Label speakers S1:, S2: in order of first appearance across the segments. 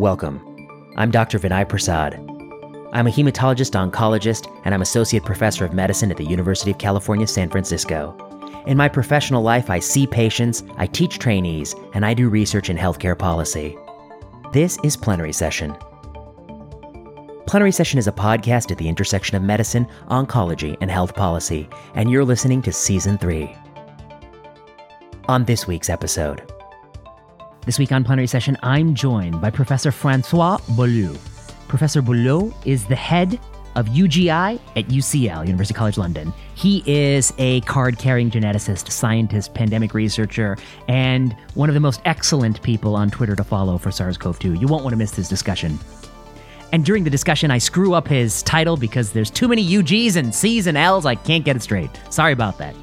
S1: Welcome. I'm Dr. Vinay Prasad. I'm a hematologist oncologist, and I'm associate professor of medicine at the University of California, San Francisco. In my professional life, I see patients, I teach trainees, and I do research in healthcare policy. This is Plenary Session. Plenary Session is a podcast at the intersection of medicine, oncology, and health policy, and you're listening to Season 3. On this week's episode, this week on Plenary Session, I'm joined by Professor Francois Balloux. Professor Balloux is the head of UGI at UCL, University College London. He is a card carrying geneticist, scientist, pandemic researcher, and one of the most excellent people on Twitter to follow for SARS CoV 2. You won't want to miss this discussion. And during the discussion, I screw up his title because there's too many UGs and Cs and Ls. I can't get it straight. Sorry about that.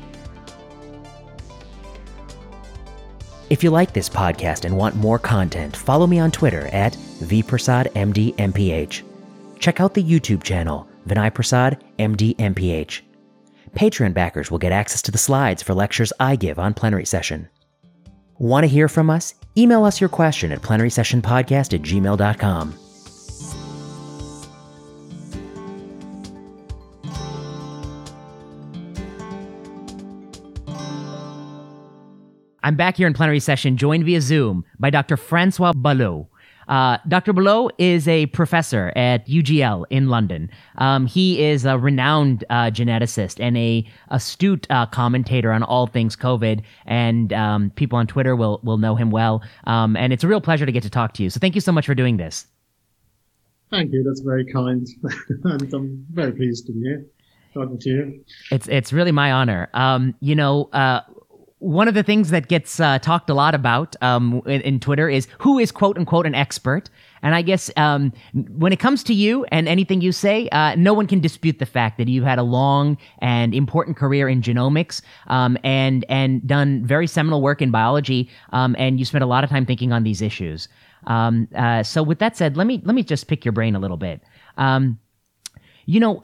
S1: If you like this podcast and want more content, follow me on Twitter at vprasadmdmph. Check out the YouTube channel, Vinay Prasad MD Patreon backers will get access to the slides for lectures I give on plenary session. Want to hear from us? Email us your question at plenarysessionpodcast at gmail.com. I'm back here in plenary session, joined via Zoom by Dr. Francois Balloux. Uh, Dr. Balloux is a professor at UGL in London. Um, he is a renowned uh, geneticist and a astute uh, commentator on all things COVID, and um, people on Twitter will will know him well. Um, and it's a real pleasure to get to talk to you. So thank you so much for doing this.
S2: Thank you. That's very kind, and I'm very pleased to be here talking to you.
S1: It's it's really my honor. Um, you know uh, one of the things that gets uh, talked a lot about um, in, in, Twitter is who is quote unquote an expert. And I guess um, when it comes to you and anything you say, uh, no one can dispute the fact that you've had a long and important career in genomics um, and and done very seminal work in biology. Um, and you spent a lot of time thinking on these issues. Um, uh, so with that said, let me let me just pick your brain a little bit. Um, you know,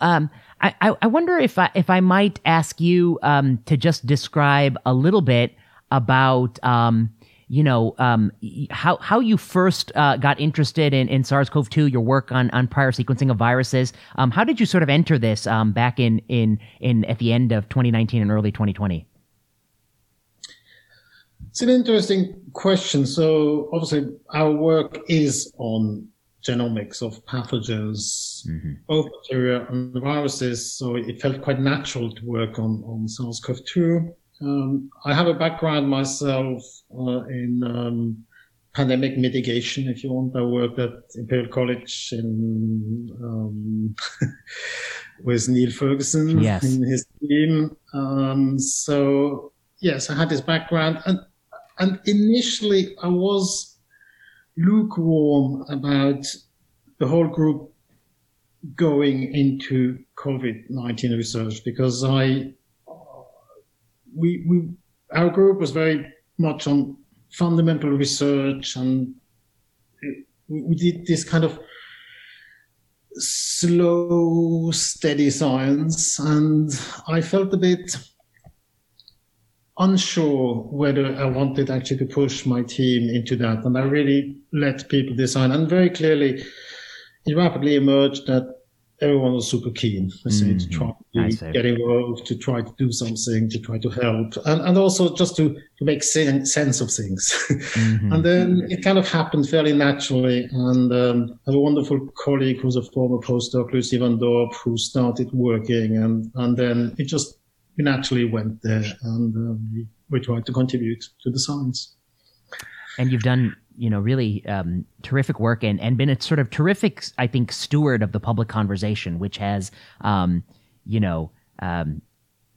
S1: I, I wonder if I, if I might ask you um, to just describe a little bit about um, you know um, how how you first uh, got interested in, in SARS-CoV-2, your work on, on prior sequencing of viruses. Um, how did you sort of enter this um, back in in in at the end of 2019 and early 2020?
S2: It's an interesting question. So obviously, our work is on genomics of pathogens, mm-hmm. both bacteria and viruses. So it felt quite natural to work on, on SARS-CoV-2. Um, I have a background myself uh, in um, pandemic mitigation, if you want. I worked at Imperial College in um, with Neil Ferguson
S1: yes.
S2: in his team. Um, so yes, I had this background, and and initially I was lukewarm about the whole group going into COVID-19 research because I, we, we, our group was very much on fundamental research and we, we did this kind of slow, steady science. And I felt a bit unsure whether I wanted actually to push my team into that. And I really let people design. And very clearly, it rapidly emerged that everyone was super keen, I say, mm-hmm. to try to get involved, to try to do something, to try to help, and, and also just to, to make sen- sense of things. Mm-hmm. and then it kind of happened fairly naturally. And um, I have a wonderful colleague who's a former postdoc, Lucy Van Dorp, who started working, and, and then it just we naturally went there and um, we, we tried to contribute to the science.
S1: And you've done, you know, really um, terrific work and, and been a sort of terrific, I think, steward of the public conversation, which has, um, you know, um,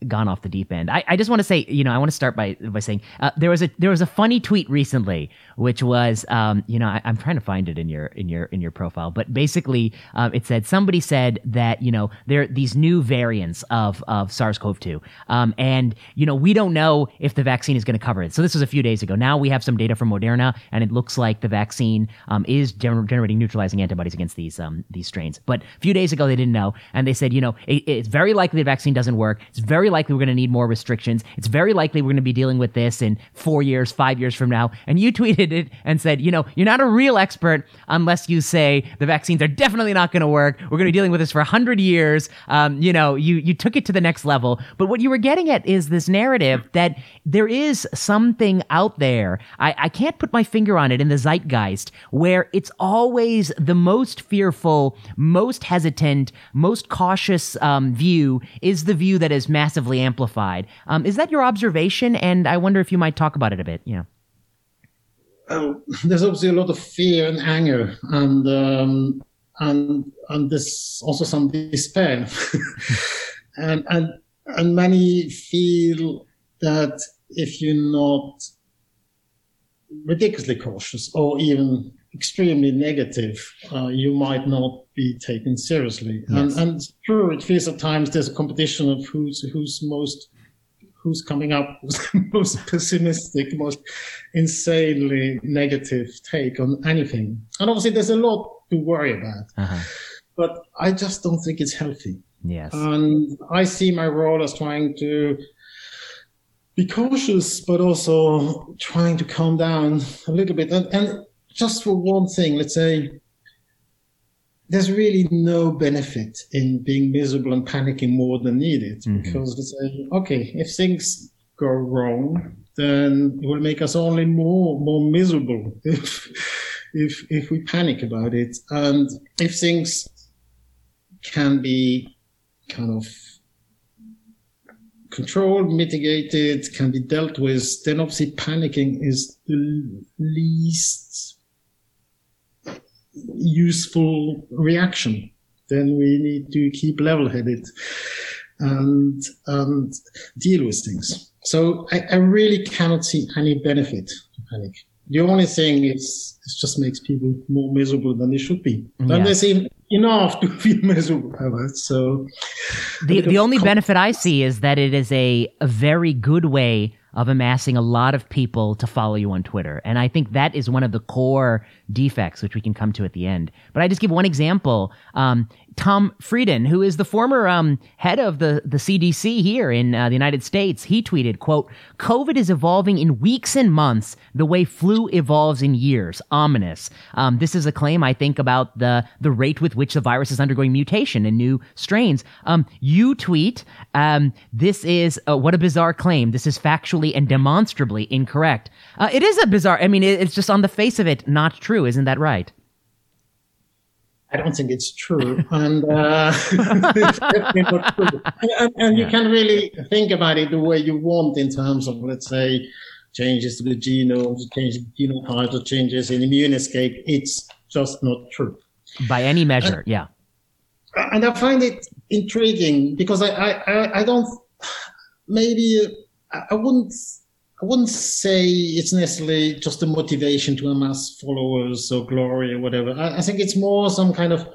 S1: gone off the deep end. I, I just want to say, you know, I want to start by by saying uh, there was a there was a funny tweet recently, which was, um, you know, I, am trying to find it in your in your in your profile, but basically, um, it said somebody said that you know there are these new variants of of SARS-CoV-2, um, and you know we don't know if the vaccine is going to cover it. So this was a few days ago. Now we have some data from Moderna, and it looks like the vaccine um, is gener- generating neutralizing antibodies against these um, these strains. But a few days ago they didn't know, and they said, you know, it, it's very likely the vaccine doesn't work. It's very very likely we're going to need more restrictions. It's very likely we're going to be dealing with this in four years, five years from now. And you tweeted it and said, you know, you're not a real expert unless you say the vaccines are definitely not going to work. We're going to be dealing with this for a hundred years. Um, you know, you you took it to the next level. But what you were getting at is this narrative that there is something out there. I, I can't put my finger on it in the zeitgeist where it's always the most fearful, most hesitant, most cautious um, view is the view that is massively amplified. Um, is that your observation? And I wonder if you might talk about it a bit. Yeah.
S2: Um, there's obviously a lot of fear and anger, and um, and and there's also some despair, and and and many feel that if you're not ridiculously cautious or even extremely negative, uh, you might not be taken seriously. Yes. And, and true, it feels at times there's a competition of who's who's most who's coming up with the most pessimistic, most insanely negative take on anything. And obviously, there's a lot to worry about, uh-huh. but I just don't think it's healthy.
S1: Yes.
S2: And I see my role as trying to be cautious, but also trying to calm down a little bit. And, and just for one thing, let's say there's really no benefit in being miserable and panicking more than needed mm-hmm. because let's say, okay, if things go wrong, then it will make us only more more miserable if if if we panic about it. And if things can be kind of controlled, mitigated, can be dealt with, then obviously panicking is the least useful reaction. Then we need to keep level headed and, and deal with things. So I, I, really cannot see any benefit to panic. The only thing is it just makes people more miserable than they should be. Mm-hmm. Yeah. And they seem enough to feel miserable about. So
S1: the the only benefit I see is that it is a, a very good way of amassing a lot of people to follow you on Twitter. And I think that is one of the core defects, which we can come to at the end. But I just give one example. Um, Tom Frieden, who is the former um, head of the, the CDC here in uh, the United States, he tweeted, quote, COVID is evolving in weeks and months the way flu evolves in years. Ominous. Um, this is a claim, I think, about the, the rate with which the virus is undergoing mutation and new strains. Um, you tweet, um, this is, uh, what a bizarre claim. This is factually and demonstrably incorrect. Uh, it is a bizarre, I mean, it, it's just on the face of it not true. Isn't that right?
S2: I don't think it's true, and, uh, it's not true. and, and yeah. you can really think about it the way you want in terms of, let's say, changes to the genome, changes genotypes, or changes in immune escape. It's just not true
S1: by any measure.
S2: And,
S1: yeah,
S2: and I find it intriguing because I I, I don't maybe I wouldn't I wouldn't say it's necessarily just a motivation to amass followers or glory or whatever. I, I think it's more some kind of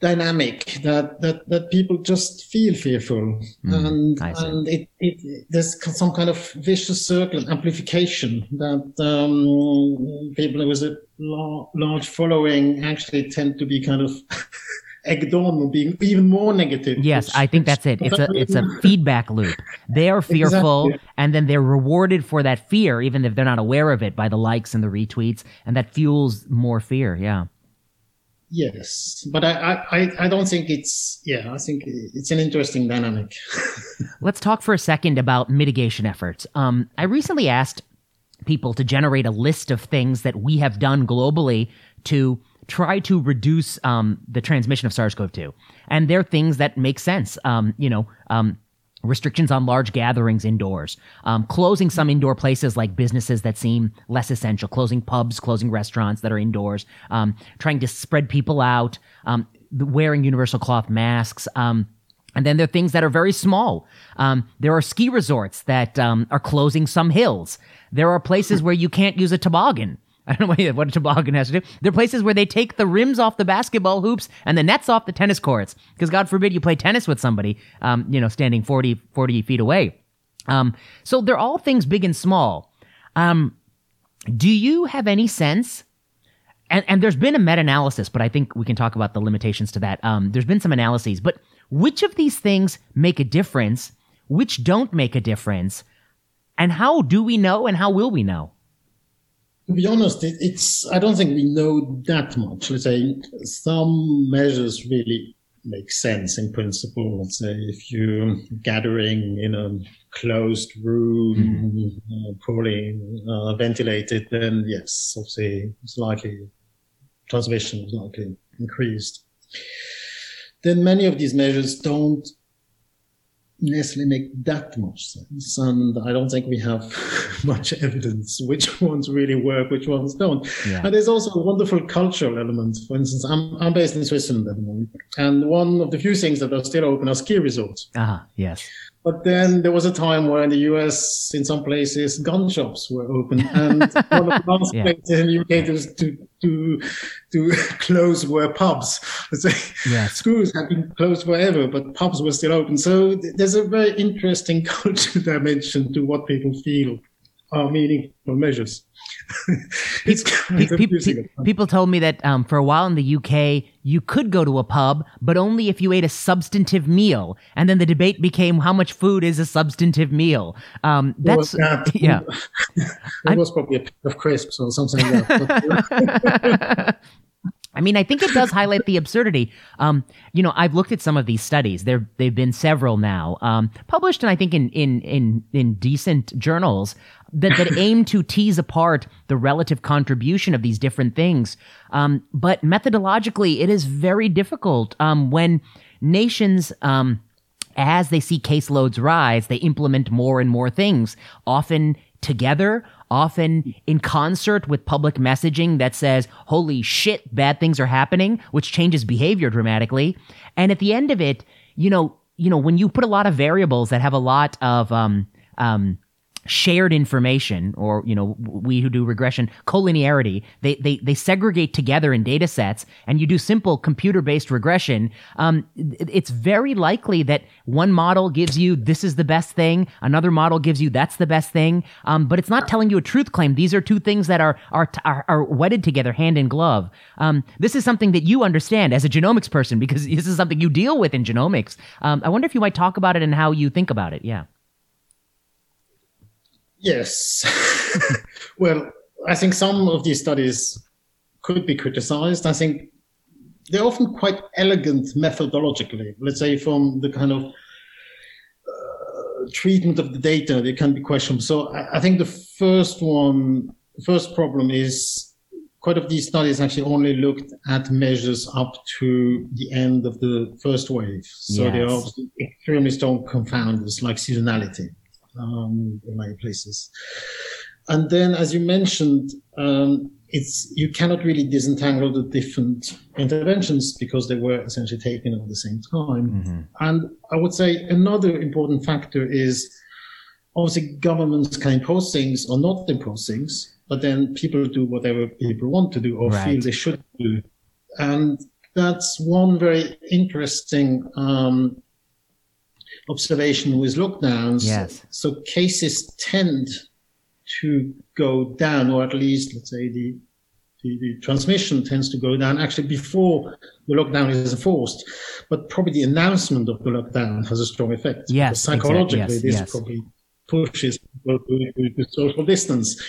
S2: dynamic that that that people just feel fearful. Mm, and and it, it there's some kind of vicious circle and amplification that um, people with a large following actually tend to be kind of egged on being even more negative.
S1: Yes, I think that's it. It's a it's a feedback loop. They are fearful, exactly. and then they're rewarded for that fear, even if they're not aware of it, by the likes and the retweets, and that fuels more fear. Yeah.
S2: Yes, but I, I, I don't think it's yeah. I think it's an interesting dynamic.
S1: Let's talk for a second about mitigation efforts. Um, I recently asked people to generate a list of things that we have done globally to try to reduce um, the transmission of SARS-CoV-2. And there are things that make sense. Um, you know, um, restrictions on large gatherings indoors, um, closing some indoor places like businesses that seem less essential, closing pubs, closing restaurants that are indoors, um, trying to spread people out, um, wearing universal cloth masks. Um, and then there are things that are very small. Um, there are ski resorts that um, are closing some hills. There are places where you can't use a toboggan. I don't know what a toboggan has to do. There are places where they take the rims off the basketball hoops and the nets off the tennis courts. Because God forbid you play tennis with somebody, um, you know, standing 40, 40 feet away. Um, so they're all things big and small. Um, do you have any sense? And, and there's been a meta analysis, but I think we can talk about the limitations to that. Um, there's been some analyses, but which of these things make a difference, which don't make a difference, and how do we know and how will we know?
S2: To be honest, it, it's I don't think we know that much. Let's say some measures really make sense in principle. Let's say if you're gathering in a closed room, mm-hmm. uh, poorly uh, ventilated, then yes, obviously it's likely transmission is likely increased. Then many of these measures don't necessarily make that much sense. And I don't think we have much evidence which ones really work, which ones don't. Yeah. And there's also a wonderful cultural element. For instance, I'm, I'm based in Switzerland at the moment. And one of the few things that are still open are ski resorts.
S1: Ah, yes.
S2: But then there was a time where in the US, in some places, gun shops were open. And one of the last yeah. places in the UK to, to, to, to close were pubs. Yes. Schools had been closed forever, but pubs were still open. So there's a very interesting cultural dimension to what people feel are meaningful measures.
S1: it's people told me that um, for a while in the UK, you could go to a pub, but only if you ate a substantive meal. And then the debate became how much food is a substantive meal. Um, that's well, yeah.
S2: it was probably a pack of crisps or something like that.
S1: I mean, I think it does highlight the absurdity. Um, you know, I've looked at some of these studies. There, they've been several now, um, published, and I think in in in in decent journals that that aim to tease apart the relative contribution of these different things. Um, but methodologically, it is very difficult um, when nations. Um, as they see caseloads rise, they implement more and more things, often together, often in concert with public messaging that says, holy shit, bad things are happening, which changes behavior dramatically. And at the end of it, you know, you know, when you put a lot of variables that have a lot of, um, um, shared information or you know we who do regression collinearity. They they, they segregate together in data sets and you do simple computer based regression. Um, it's very likely that one model gives you this is the best thing. Another model gives you that's the best thing. Um, but it's not telling you a truth claim. These are two things that are are are, are wedded together hand in glove. Um, this is something that you understand as a genomics person because this is something you deal with in genomics. Um, i wonder if you might talk about it and how you think about it. Yeah
S2: Yes. well, I think some of these studies could be criticized. I think they're often quite elegant methodologically. Let's say from the kind of uh, treatment of the data, they can be questioned. So I, I think the first one, first problem is quite of these studies actually only looked at measures up to the end of the first wave. So yes. they are extremely strong confounders like seasonality um, in many places. And then, as you mentioned, um, it's you cannot really disentangle the different interventions because they were essentially taken at the same time. Mm-hmm. And I would say another important factor is obviously governments can impose things or not impose things, but then people do whatever people want to do or right. feel they should do. And that's one very interesting um, observation with lockdowns.
S1: Yes.
S2: So cases tend to go down, or at least let's say the, the, the transmission tends to go down actually before the lockdown is enforced. But probably the announcement of the lockdown has a strong effect.
S1: Yes.
S2: Psychologically,
S1: exactly. yes,
S2: this
S1: yes.
S2: probably pushes people to, to, social distance.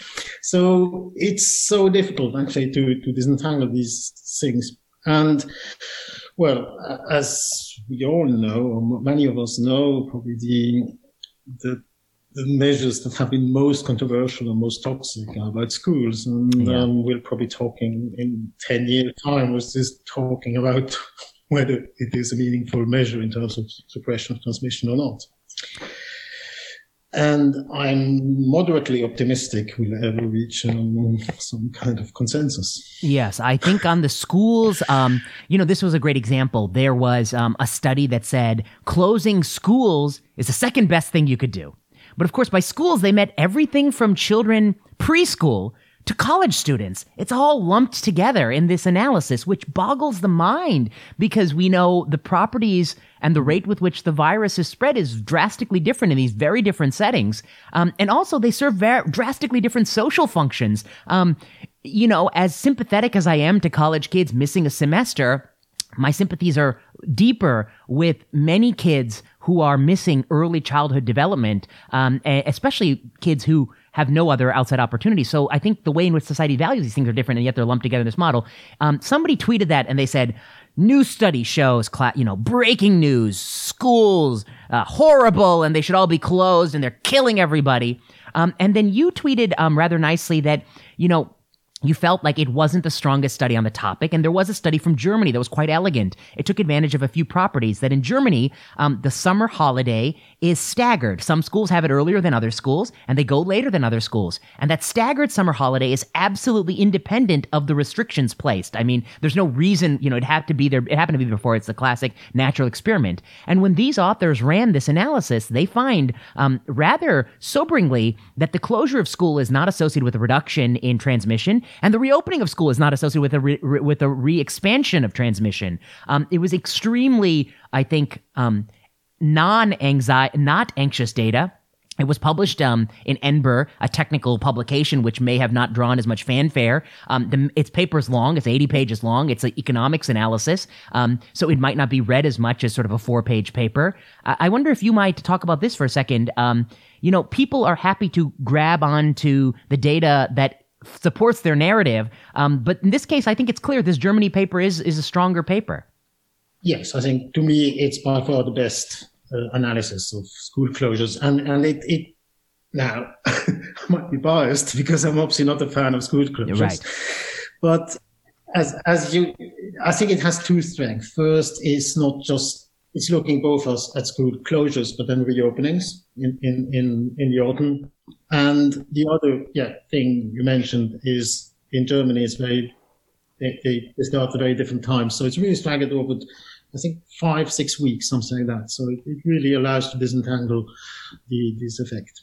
S2: So it's so difficult actually to, to disentangle these things. And well, as we all know, or many of us know, probably the, the, the measures that have been most controversial and most toxic are about schools. And yeah. um, we'll probably talking in 10 years time was just talking about whether it is a meaningful measure in terms of suppression of transmission or not and I'm moderately optimistic we'll ever reach um, some kind of consensus.
S1: Yes, I think on the schools, um, you know, this was a great example. There was um, a study that said closing schools is the second best thing you could do. But of course, by schools, they meant everything from children preschool to college students. It's all lumped together in this analysis, which boggles the mind because we know the properties and the rate with which the virus is spread is drastically different in these very different settings. Um, and also, they serve very drastically different social functions. Um, you know, as sympathetic as I am to college kids missing a semester, my sympathies are deeper with many kids who are missing early childhood development, um, especially kids who have no other outside opportunity. So I think the way in which society values these things are different, and yet they're lumped together in this model. Um, somebody tweeted that, and they said, "New study shows, you know, breaking news, schools uh, horrible, and they should all be closed, and they're killing everybody." Um, and then you tweeted um, rather nicely that you know you felt like it wasn't the strongest study on the topic. And there was a study from Germany that was quite elegant. It took advantage of a few properties that in Germany, um, the summer holiday is staggered. Some schools have it earlier than other schools, and they go later than other schools. And that staggered summer holiday is absolutely independent of the restrictions placed. I mean, there's no reason, you know, it had to be there. It happened to be before. It's the classic natural experiment. And when these authors ran this analysis, they find um, rather soberingly that the closure of school is not associated with a reduction in transmission and the reopening of school is not associated with a re, re, with a re-expansion of transmission. Um, it was extremely, I think, um, non-anxiety, not anxious data. It was published um, in NBER, a technical publication which may have not drawn as much fanfare. Um, the, its paper is long; it's 80 pages long. It's an economics analysis, um, so it might not be read as much as sort of a four-page paper. I, I wonder if you might talk about this for a second. Um, you know, people are happy to grab onto the data that supports their narrative. Um, but in this case, I think it's clear this Germany paper is is a stronger paper.
S2: Yes, I think to me it's by far the best uh, analysis of school closures, and and it it now I might be biased because I'm obviously not a fan of school closures,
S1: right.
S2: but as as you, I think it has two strengths. First, is not just it's looking both as, at school closures, but then reopenings in, in, in, in the autumn. And the other yeah, thing you mentioned is in Germany, it's very, they, they, start at very different times. So it's really staggered over, I think, five, six weeks, something like that. So it, it really allows to disentangle the, this effect.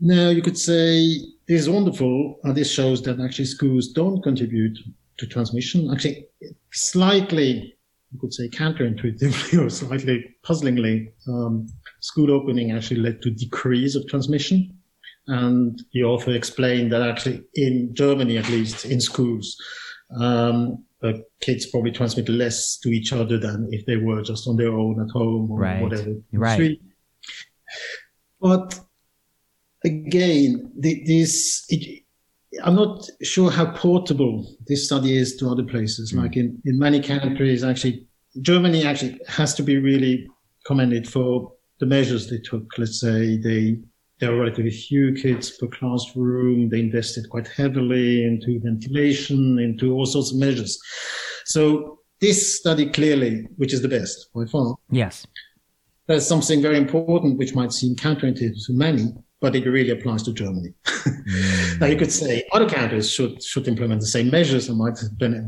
S2: Now, you could say this is wonderful, and this shows that actually schools don't contribute to transmission. Actually, slightly you could say counterintuitively or slightly puzzlingly, um, school opening actually led to decrease of transmission. And he also explained that actually in Germany, at least in schools, um, kids probably transmit less to each other than if they were just on their own at home or
S1: right.
S2: whatever.
S1: Right.
S2: But again, this, it, I'm not sure how portable this study is to other places. Mm. Like in, in many countries, actually, Germany actually has to be really commended for the measures they took. Let's say they there are relatively few kids per classroom. They invested quite heavily into ventilation, into all sorts of measures. So this study clearly, which is the best by far.
S1: Yes.
S2: There's something very important which might seem counterintuitive to many, but it really applies to Germany. mm. Now you could say other countries should should implement the same measures and might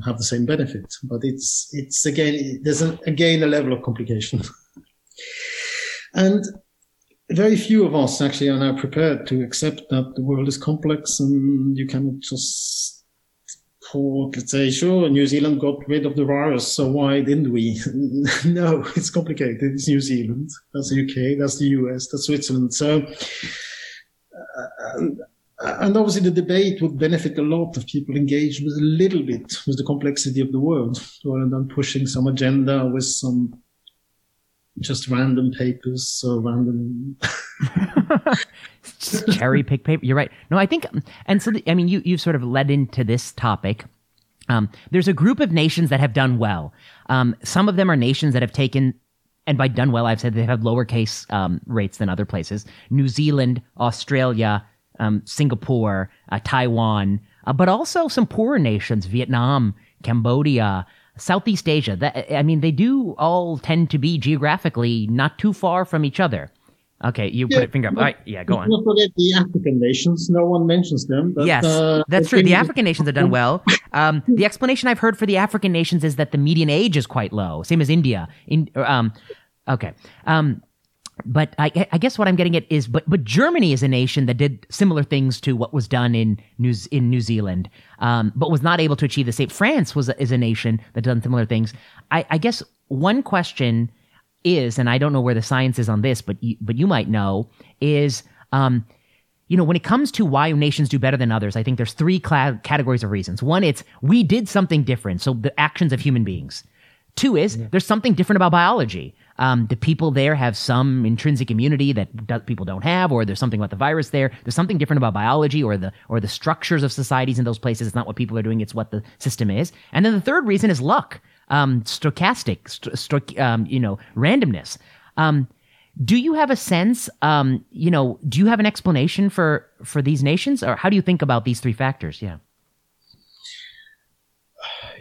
S2: have the same benefit, but it's it's again there's an, again a level of complication, and very few of us actually are now prepared to accept that the world is complex and you cannot just let's say, sure, New Zealand got rid of the virus, so why didn't we? no, it's complicated. It's New Zealand, that's the UK, that's the US, that's Switzerland. So and, and obviously the debate would benefit a lot of people engaged with a little bit with the complexity of the world rather than pushing some agenda with some just random papers or random
S1: cherry pick paper. You're right. No, I think, and so the, I mean, you you've sort of led into this topic. Um, there's a group of nations that have done well. Um, some of them are nations that have taken and by done well, I've said they have lower case um, rates than other places. New Zealand, Australia, um, Singapore, uh, Taiwan, uh, but also some poorer nations, Vietnam, Cambodia, Southeast Asia. That, I mean, they do all tend to be geographically not too far from each other. Okay, you yeah, put a finger up. All right, yeah, go on.
S2: Don't forget the African nations. No one mentions them. But,
S1: yes, uh, that's true. The African nations have done well. Um, the explanation I've heard for the African nations is that the median age is quite low, same as India. In, um, okay. Um, but I, I, guess what I'm getting at is, but but Germany is a nation that did similar things to what was done in New in New Zealand, um, but was not able to achieve the same. France was is a nation that done similar things. I, I guess one question is, and I don't know where the science is on this, but you, but you might know, is um, you know, when it comes to why nations do better than others, I think there's three cl- categories of reasons. One, it's we did something different, so the actions of human beings. Two is there's something different about biology. Um, the people there have some intrinsic immunity that do- people don't have, or there's something about the virus there. There's something different about biology or the or the structures of societies in those places. It's not what people are doing; it's what the system is. And then the third reason is luck, um, stochastic, st- st- um, you know, randomness. Um, do you have a sense? Um, you know, do you have an explanation for for these nations, or how do you think about these three factors? Yeah.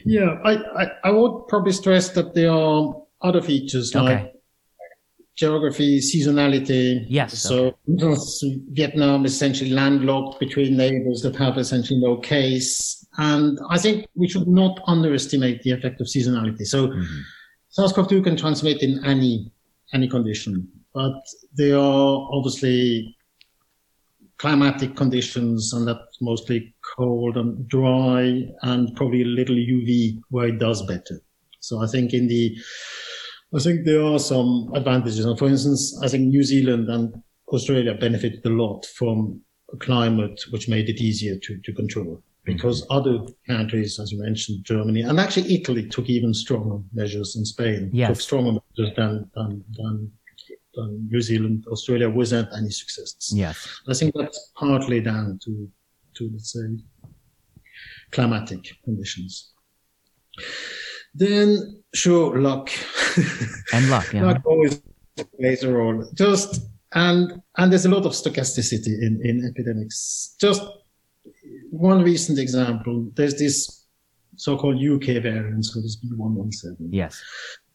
S2: Yeah, I, I, I would probably stress that there are other features like
S1: Okay.
S2: Geography, seasonality.
S1: Yes,
S2: So Vietnam is essentially landlocked between neighbors that have essentially no case. And I think we should not underestimate the effect of seasonality. So
S1: Mm-hmm.
S2: SARS-CoV-2 can transmit in any any condition, but there are obviously climatic conditions, and that's mostly cold and dry, and probably a little UV where it does better. So I think in the I think there are some advantages. And for instance, I think New Zealand and Australia benefited a lot from a climate which made it easier to, to control mm-hmm. because other countries, as you mentioned, Germany and actually Italy took even stronger measures in Spain,
S1: Yes.
S2: took stronger measures than, than, than, than New Zealand, Australia without any successes.
S1: Yes.
S2: I think that's partly down to, to let's say, climatic conditions. Then, sure, luck.
S1: And luck. Yeah.
S2: luck always plays a role. Just and and there's a lot of stochasticity in in epidemics. Just one recent example. There's this so-called UK variant, so this B117.
S1: Yes.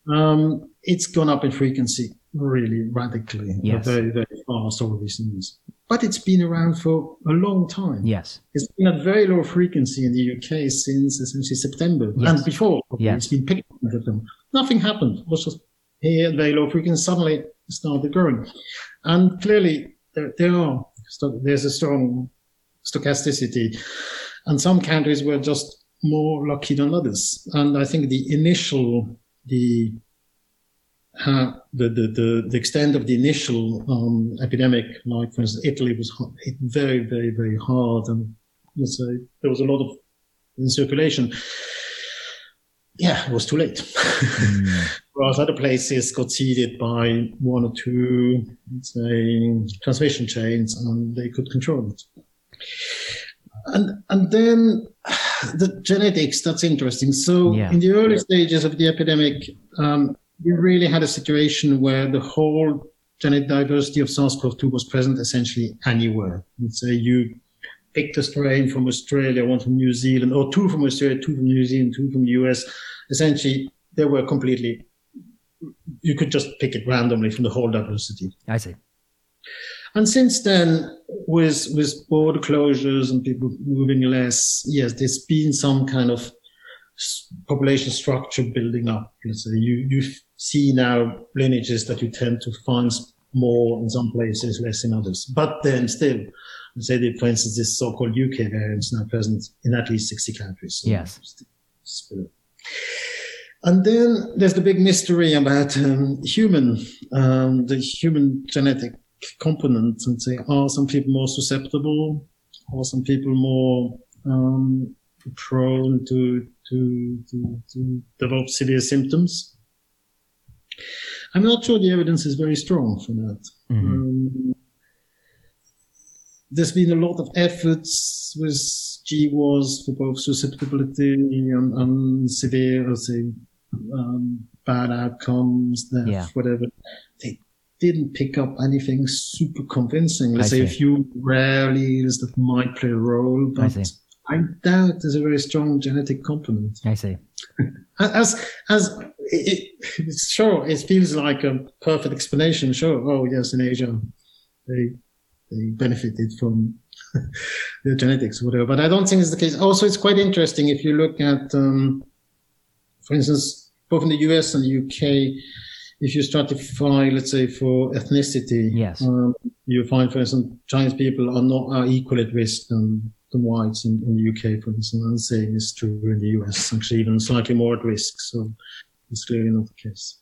S2: Um, it's gone up in frequency really radically, uh,
S1: Yes.
S2: very very fast over recent years. But it's been around for a long time.
S1: Yes.
S2: It's been at very low frequency in the UK since essentially September
S1: Yes.
S2: and before.
S1: Yes.
S2: It's been picking up them. Nothing happened. It was just here, very low frequency. Suddenly it started growing. And clearly there, there are, there's a strong stochasticity. And some countries were just more lucky than others. And I think the initial, the uh, the, the, the, the extent of the initial um, epidemic, like for instance, Italy was hit very, very, very hard, and there was a lot of in circulation. Yeah, it was too late. Whereas other places got seeded by one or two, say, transmission chains, and they could control it. And and then the genetics, that's interesting. So
S1: Yeah.
S2: in the early stages of the epidemic, um, we really had a situation where the whole genetic diversity of SARS-CoV-2 was present essentially anywhere. Let's say you picked a strain from Australia, one from New Zealand, or two from Australia, two from New Zealand, two from the US. Essentially, they were completely, you could just pick it randomly from the whole diversity.
S1: I see.
S2: And since then, with with border closures and people moving less, yes, there's been some kind of population structure building up. Let's say you you see now lineages that you tend to find more in some places, less in others. But then still, say that, for instance, this so-called UK variant is now present in at least 60 countries. So
S1: Yes.
S2: And then there's the big mystery about um, human, um, the human genetic component, and say, are some people more susceptible? Are some people more um, prone to, to to to develop severe symptoms? I'm not sure the evidence is very strong for that.
S1: Mhm.
S2: Um, there's been a lot of efforts with GWAS for both susceptibility and, and severe, let's say, um, bad outcomes, death,
S1: Yeah.
S2: whatever. They didn't pick up anything super convincing. Let's
S1: I
S2: say a few rare alleles that might play a role, but
S1: see.
S2: I doubt there's a very strong genetic component
S1: I see.
S2: as as it, it, sure it feels like a perfect explanation sure oh yes in asia they they benefited from their genetics or whatever but i don't think it's the case also it's quite interesting if you look at um, for instance both in the us and the uk if you stratify let's say for ethnicity
S1: Yes.
S2: um, you find for instance chinese people are not are equal at risk than than whites in, in the UK, for instance, and the same is true in the US, actually even slightly more at risk. So it's clearly not the case.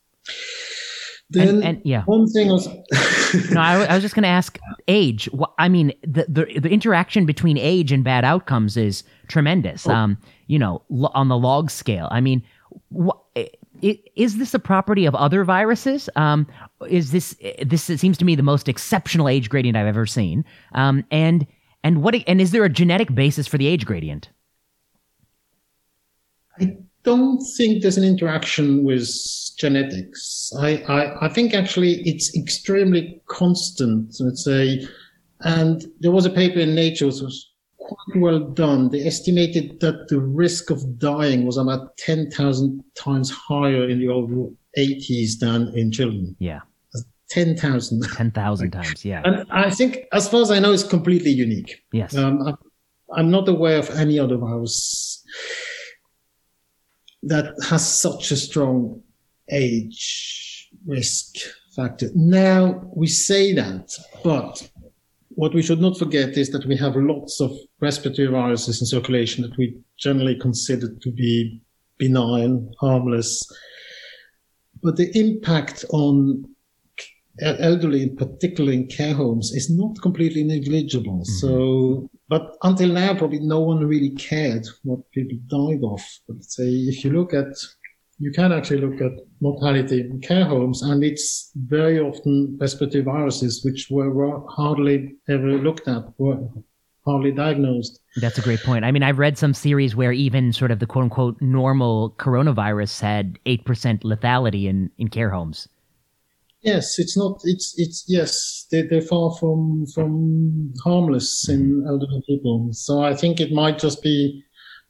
S2: Then
S1: And, and yeah.
S2: one thing was,
S1: No, I, I was just going to ask age. I mean, the, the the interaction between age and bad outcomes is tremendous.
S2: Oh.
S1: Um, you know, lo- on the log scale. I mean, wh- eh, is this a property of other viruses? Um, is this this seems to me the most exceptional age gradient I've ever seen? Um, and and what and is there a genetic basis for the age gradient?
S2: I don't think there's an interaction with genetics. I, I, I think actually it's extremely constant. Let's say, and there was a paper in Nature which was quite well done. They estimated that the risk of dying was about 10,000 times higher in the over 80s than in children.
S1: Yeah.
S2: 10,000.
S1: 10,000 times, yeah.
S2: And I think, as far as I know, it's completely unique.
S1: Yes.
S2: Um, I'm not aware of any other virus that has such a strong age risk factor. Now, we say that, but what we should not forget is that we have lots of respiratory viruses in circulation that we generally consider to be benign, harmless. But the impact on elderly, particularly in care homes, is not completely negligible. Mm-hmm. So, but until now, probably no one really cared what people died of. But say, if you look at you can actually look at mortality in care homes, and it's very often respiratory viruses which were hardly ever looked at, were hardly diagnosed.
S1: That's a great point. I mean, I've read some series where even sort of the quote unquote normal coronavirus had 8% lethality in, in care homes.
S2: Yes, it's not. It's it's yes. They're, they're far from from harmless in elderly people. So I think it might just be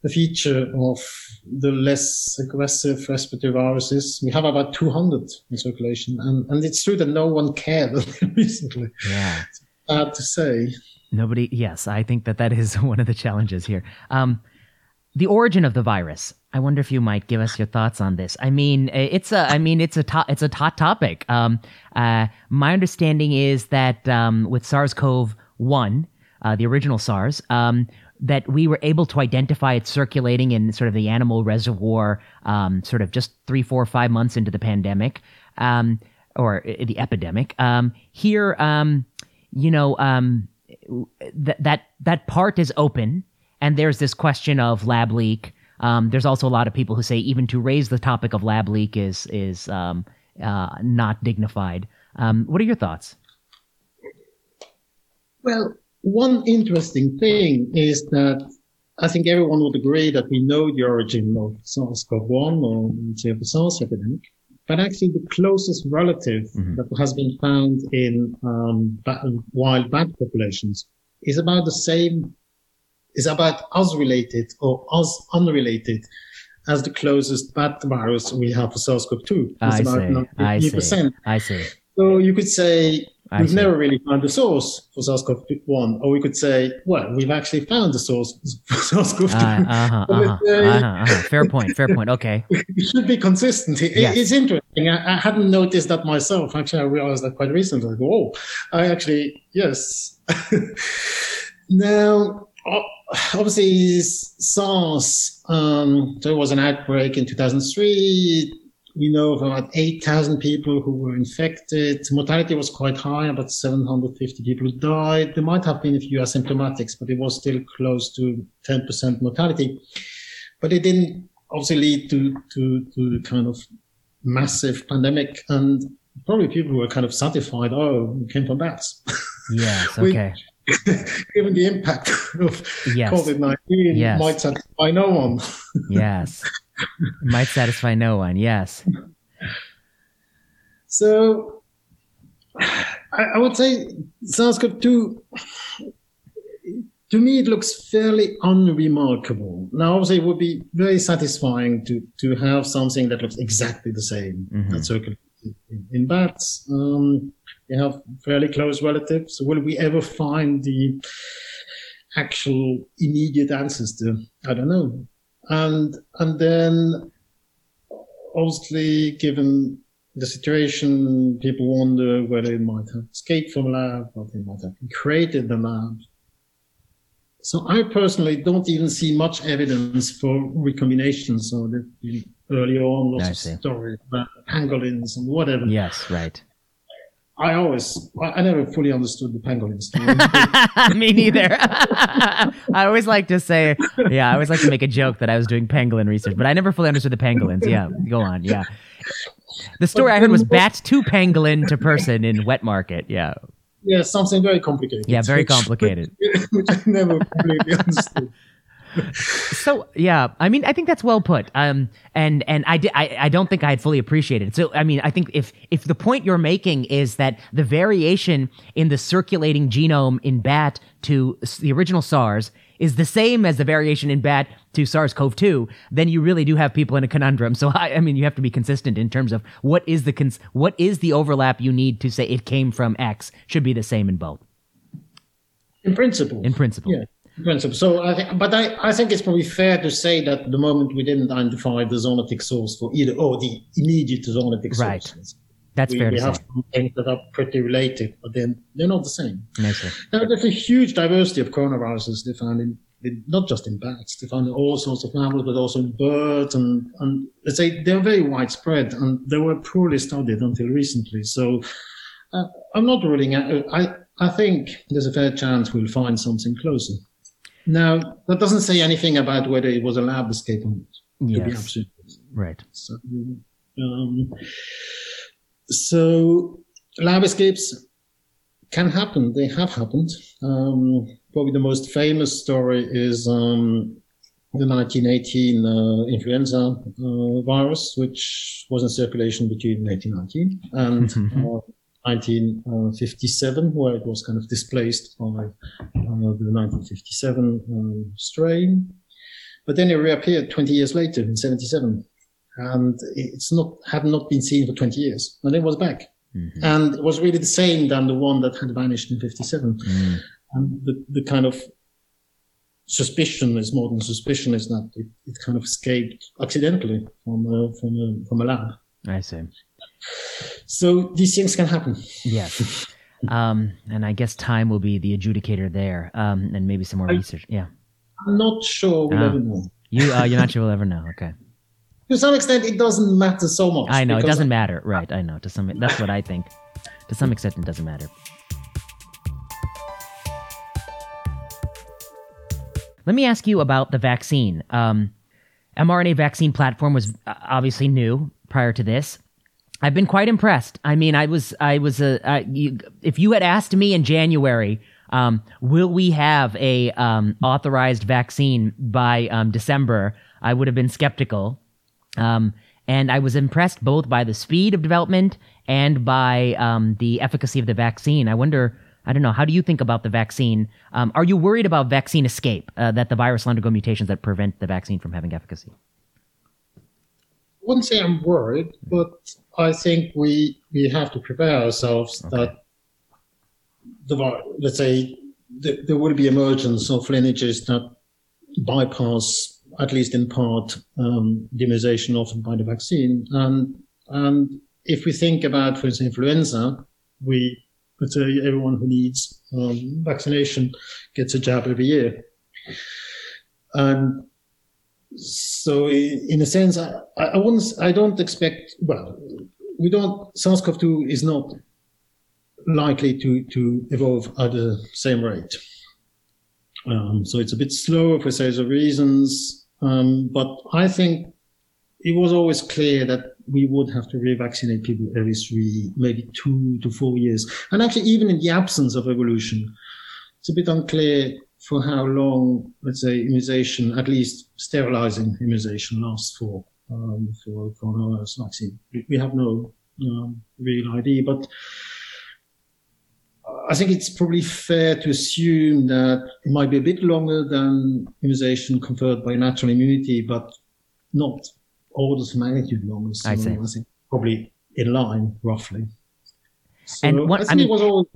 S2: a feature of the less aggressive respiratory viruses. We have about 200 in circulation, and, and it's true that no one cared recently.
S1: Yeah.
S2: It's bad to say.
S1: Nobody, yes, I think that that is one of the challenges here. Um, the origin of the virus. I wonder if you might give us your thoughts on this. I mean, it's a, I mean, it's a, to- it's a hot topic. Um, uh, my understanding is that um, with SARS-CoV-1, uh, the original SARS, um, that we were able to identify it circulating in sort of the animal reservoir, um, sort of just three, four, five months into the pandemic, um, or the epidemic. Um, here, um, you know, um, th- that that part is open, and there's this question of lab leak. Um, there's also a lot of people who say even to raise the topic of lab leak is is uh, not dignified. what are your thoughts?
S2: Well, one interesting thing is that I think everyone would agree that we know the origin of SARS-CoV-1 or say the SARS epidemic, but actually the closest relative mm-hmm. that has been found in um, wild bat populations is about the same, is about as related or as unrelated as the closest bat virus we have for SARS-CoV-2.
S1: It's I about see. I see. I see.
S2: So you could say I we've see. never really found the source for SARS-CoV-1, or we could say, well, we've actually found the source for SARS-CoV-2. Uh, uh-huh,
S1: uh-huh, uh-huh, uh-huh. Fair point. Fair point. Okay.
S2: it should be consistent. It, yes. It's interesting. I, I, hadn't noticed that myself. Actually, I realized that quite recently. oh, I actually yes. now, obviously, SARS. Um, there was an outbreak in 2003 we know of about 8,000 people who were infected. Mortality was quite high, about 750 people died. There might have been a few asymptomatics, but it was still close to 10% mortality. But it didn't obviously lead to, to, to the kind of massive pandemic. And probably people were kind of satisfied, oh, it came from bats.
S1: Yes, okay.
S2: given the impact of yes. COVID 19, yes. might satisfy no one.
S1: yes. Might satisfy no one, yes.
S2: So I, I would say SARS-CoV 2 to me, it looks fairly unremarkable. Now, obviously, it would be very satisfying to, to have something that looks exactly the same mm-hmm. that circulates in, in bats. Um, we have fairly close relatives. Will we ever find the actual immediate ancestor? I don't know. And, and then obviously, given the situation, people wonder whether it might have escaped from lab, or they might have created the lab. So I personally don't even see much evidence for recombination. So that early on lots of stories about pangolins and whatever.
S1: Yes, right.
S2: I always, I never fully understood the pangolin story.
S1: Me neither. I always like to say, yeah, I always like to make a joke that I was doing pangolin research, but I never fully understood the pangolins. Yeah, go on. Yeah. The story I heard was bat to pangolin to person in wet market. Yeah.
S2: Yeah, something very complicated.
S1: Yeah, very complicated.
S2: Which I never completely understood
S1: so yeah, I mean, I think that's well put. Um, and and I, di- I I don't think I had fully appreciated. It. So I mean, I think if if the point you're making is that the variation in the circulating genome in bat to the original SARS is the same as the variation in bat to SARS-CoV-2, then you really do have people in a conundrum. So I, I mean, you have to be consistent in terms of what is the cons- what is the overlap you need to say it came from X should be the same in both.
S2: In principle.
S1: In principle.
S2: Yeah principle. So I think, but I, I think it's probably fair to say that the moment we didn't identify the zoonotic source for either or the immediate zoonotic source.
S1: Right. That's
S2: we,
S1: fair
S2: we
S1: to
S2: have
S1: say.
S2: some things that are pretty related, but then they're not the same.
S1: Nicely.
S2: Now, there's a huge diversity of coronaviruses they found in, in not just in bats, they found in all sorts of mammals, but also in birds, and, and let's say they're very widespread, and they were poorly studied until recently. So uh, I'm not ruling out. I I think there's a fair chance we'll find something closer. Now, that doesn't say anything about whether it was a lab escape or not.
S1: Yes.
S2: To be absolutely
S1: Right.
S2: so, um, so lab escapes can happen. They have happened. Um, probably the most famous story is um, the 1918 uh, influenza uh, virus, which was in circulation between 1919 and uh, 1957, where it was kind of displaced by uh, the 1957 um, strain. But then it reappeared 20 years later in 77 and it's not had not been seen for 20 years and it was back
S1: Mhm.
S2: and it was really the same than the one that had vanished in 57
S1: Mm.
S2: and the, the kind of suspicion is more than suspicion is that it, it kind of escaped accidentally from a, from a, from a lab
S1: I see.
S2: So these things can happen
S1: Yes. Um, and I guess time will be the adjudicator there, um, and maybe some more
S2: I-
S1: research. Yeah,
S2: i'm not sure we'll
S1: Ah.
S2: ever know
S1: you uh, you're not sure we'll ever know. Okay,
S2: to some extent it doesn't matter so much
S1: I know it doesn't matter. Right, I know. To some, that's what I think. To some extent, it doesn't matter. Let me ask you about the vaccine. Um, mRNA vaccine platform was uh, obviously new prior to this. I've been quite impressed. I mean, I was, I was a. You, if you had asked me in January, um, will we have a um, authorized vaccine by um, December? I would have been skeptical. Um, and I was impressed both by the speed of development and by um, the efficacy of the vaccine. I wonder, I don't know, how do you think about the vaccine? Um, are you worried about vaccine escape, uh, that the virus will undergo mutations that prevent the vaccine from having efficacy?
S2: Wouldn't say I'm worried, but I think we we have to prepare ourselves
S1: Okay.
S2: that the let's say th- there will be emergence of lineages that bypass at least in part um, the immunization offered by the vaccine, and and if we think about, for instance, influenza, we let's say everyone who needs um, vaccination gets a jab every year, and so in a sense, I, I wouldn't, I don't expect, well, we don't, SARS-CoV-2 is not likely to, to evolve at the same rate. Um, so it's a bit slower for of reasons. Um, but I think it was always clear that we would have to revaccinate people every three, maybe two to four years. And actually, even in the absence of evolution, it's a bit unclear for how long, let's say, immunization, at least sterilizing immunization, lasts for um, for coronavirus vaccine. We, have no um, real idea, but I think it's probably fair to assume that it might be a bit longer than immunization conferred by natural immunity, but not orders of magnitude longer. So
S1: I see.
S2: think probably in line, roughly. So
S1: And what-
S2: I
S1: I mean-
S2: it was always